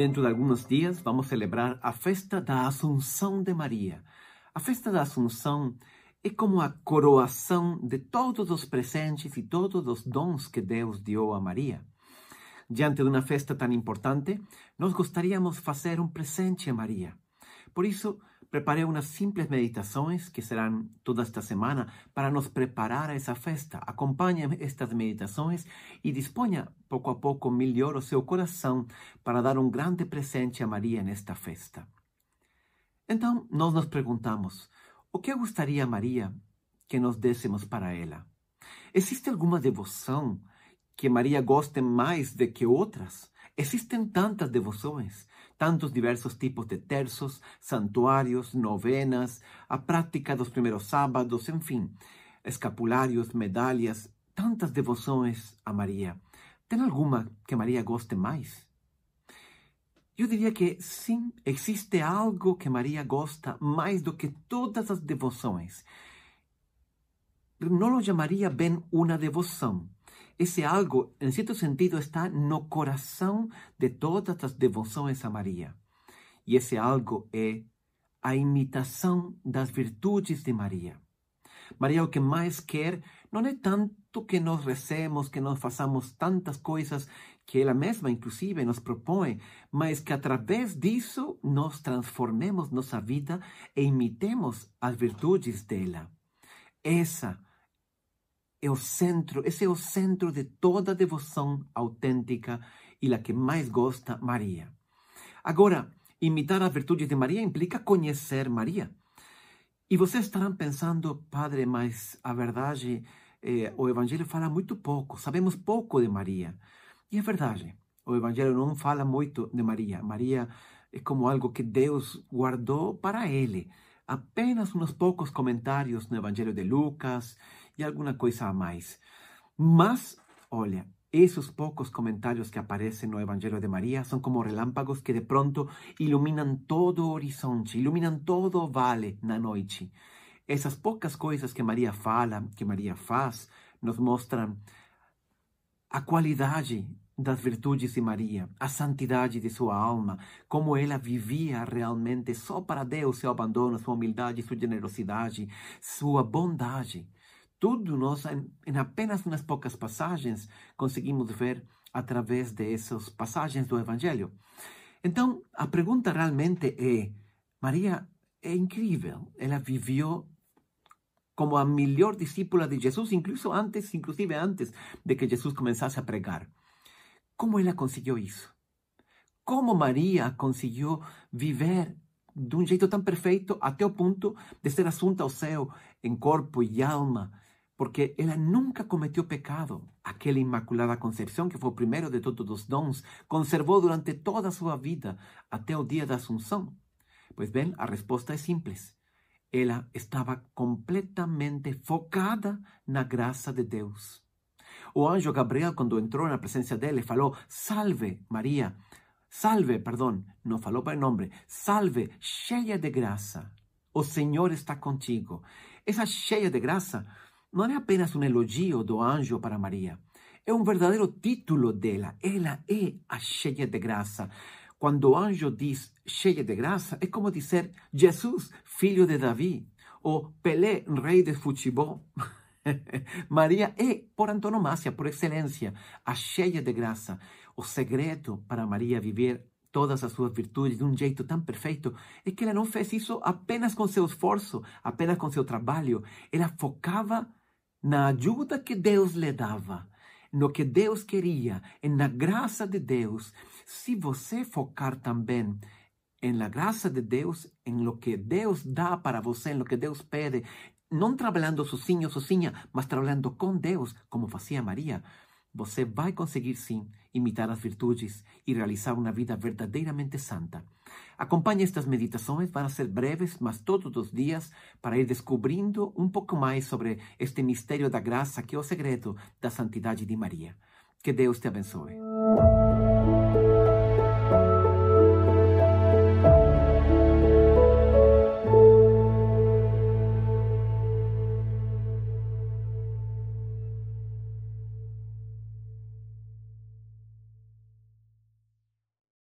Dentro de alguns dias vamos celebrar a festa da Assunção de Maria. A festa da Assunção é como a coroação de todos os presentes e todos os dons que Deus deu a Maria. Diante de uma festa tão importante, nós gostaríamos de fazer um presente a Maria. Por isso, preparei umas simples meditações que serão toda esta semana para nos preparar a essa festa. Acompanhe estas meditações e disponha pouco a pouco melhor o seu coração para dar um grande presente a Maria nesta festa. Então, nós nos perguntamos: o que gostaria Maria que nós dessemos para ela? Existe alguma devoção que Maria goste mais do que outras? Existem tantas devoções, tantos diversos tipos de terços, santuários, novenas, a prática dos primeiros sábados, enfim, escapulários, medalhas, tantas devoções a Maria. Tem alguma que Maria goste mais? Eu diria que sim, existe algo que Maria gosta mais do que todas as devoções. Não lo chamaria bem uma devoção, esse algo, em certo sentido, está no coração de todas as devoções a Maria. E esse algo é a imitação das virtudes de Maria. Maria o que mais quer não é tanto que nós recemos, que nós façamos tantas coisas que ela mesma, inclusive, nos propõe, mas que através disso nós transformemos nossa vida e imitemos as virtudes dela. Essa é o centro, esse é o centro de toda devoção autêntica e a que mais gosta Maria. Agora, imitar as virtudes de Maria implica conhecer Maria. E vocês estarão pensando, padre, mas a verdade, eh, o Evangelho fala muito pouco, sabemos pouco de Maria. E é verdade, o Evangelho não fala muito de Maria. Maria é como algo que Deus guardou para ele. Apenas uns poucos comentários no Evangelho de Lucas e alguma coisa a mais. Mas, olha, esses poucos comentários que aparecem no Evangelho de Maria são como relâmpagos que de pronto iluminam todo o horizonte, iluminam todo o vale na noite. Essas poucas coisas que Maria fala, que Maria faz, nos mostram a qualidade das virtudes de Maria, a santidade de sua alma, como ela vivia realmente só para Deus, seu abandono, sua humildade, sua generosidade, sua bondade. Tudo nós, em apenas umas poucas passagens, conseguimos ver através dessas passagens do Evangelho. Então, a pergunta realmente é: Maria é incrível, ela viveu como a melhor discípula de Jesus, incluso antes, inclusive antes de que Jesus começasse a pregar. Como ela conseguiu isso? Como Maria conseguiu viver de um jeito tão perfeito até o ponto de ser assunta ao céu em corpo e alma, porque ela nunca cometeu pecado. Aquela Imaculada Concepção, que foi o primeiro de todos os dons, conservou durante toda a sua vida, até o dia da Assunção. Pois bem, a resposta é simples. Ela estava completamente focada na graça de Deus. O anjo Gabriel, quando entrou na presença dele, falou: Salve, Maria. Salve, perdão, não falou para nome. Salve, cheia de graça. O Senhor está contigo. Essa cheia de graça não é apenas um elogio do anjo para Maria. É um verdadeiro título dela. Ela é a cheia de graça. Quando o anjo diz cheia de graça, é como dizer Jesus, filho de Davi, ou Pelé, rei de futebol. Maria é, por antonomasia, por excelência, a cheia de graça. O segredo para Maria viver todas as suas virtudes de um jeito tão perfeito é que ela não fez isso apenas com seu esforço, apenas com seu trabalho. Ela focava na ajuda que Deus lhe dava, no que Deus queria, na graça de Deus. Se você focar também em la graça de Deus, em lo que Deus dá para você, em lo que Deus pede, não trabalhando sozinho, sozinha, mas trabalhando com Deus, como fazia Maria, você vai conseguir sim imitar as virtudes e realizar uma vida verdadeiramente santa. Acompanhe estas meditações, vão ser breves, mas todos os dias, para ir descobrindo um pouco mais sobre este mistério da graça que é o segredo da santidade de Maria. Que Deus te abençoe.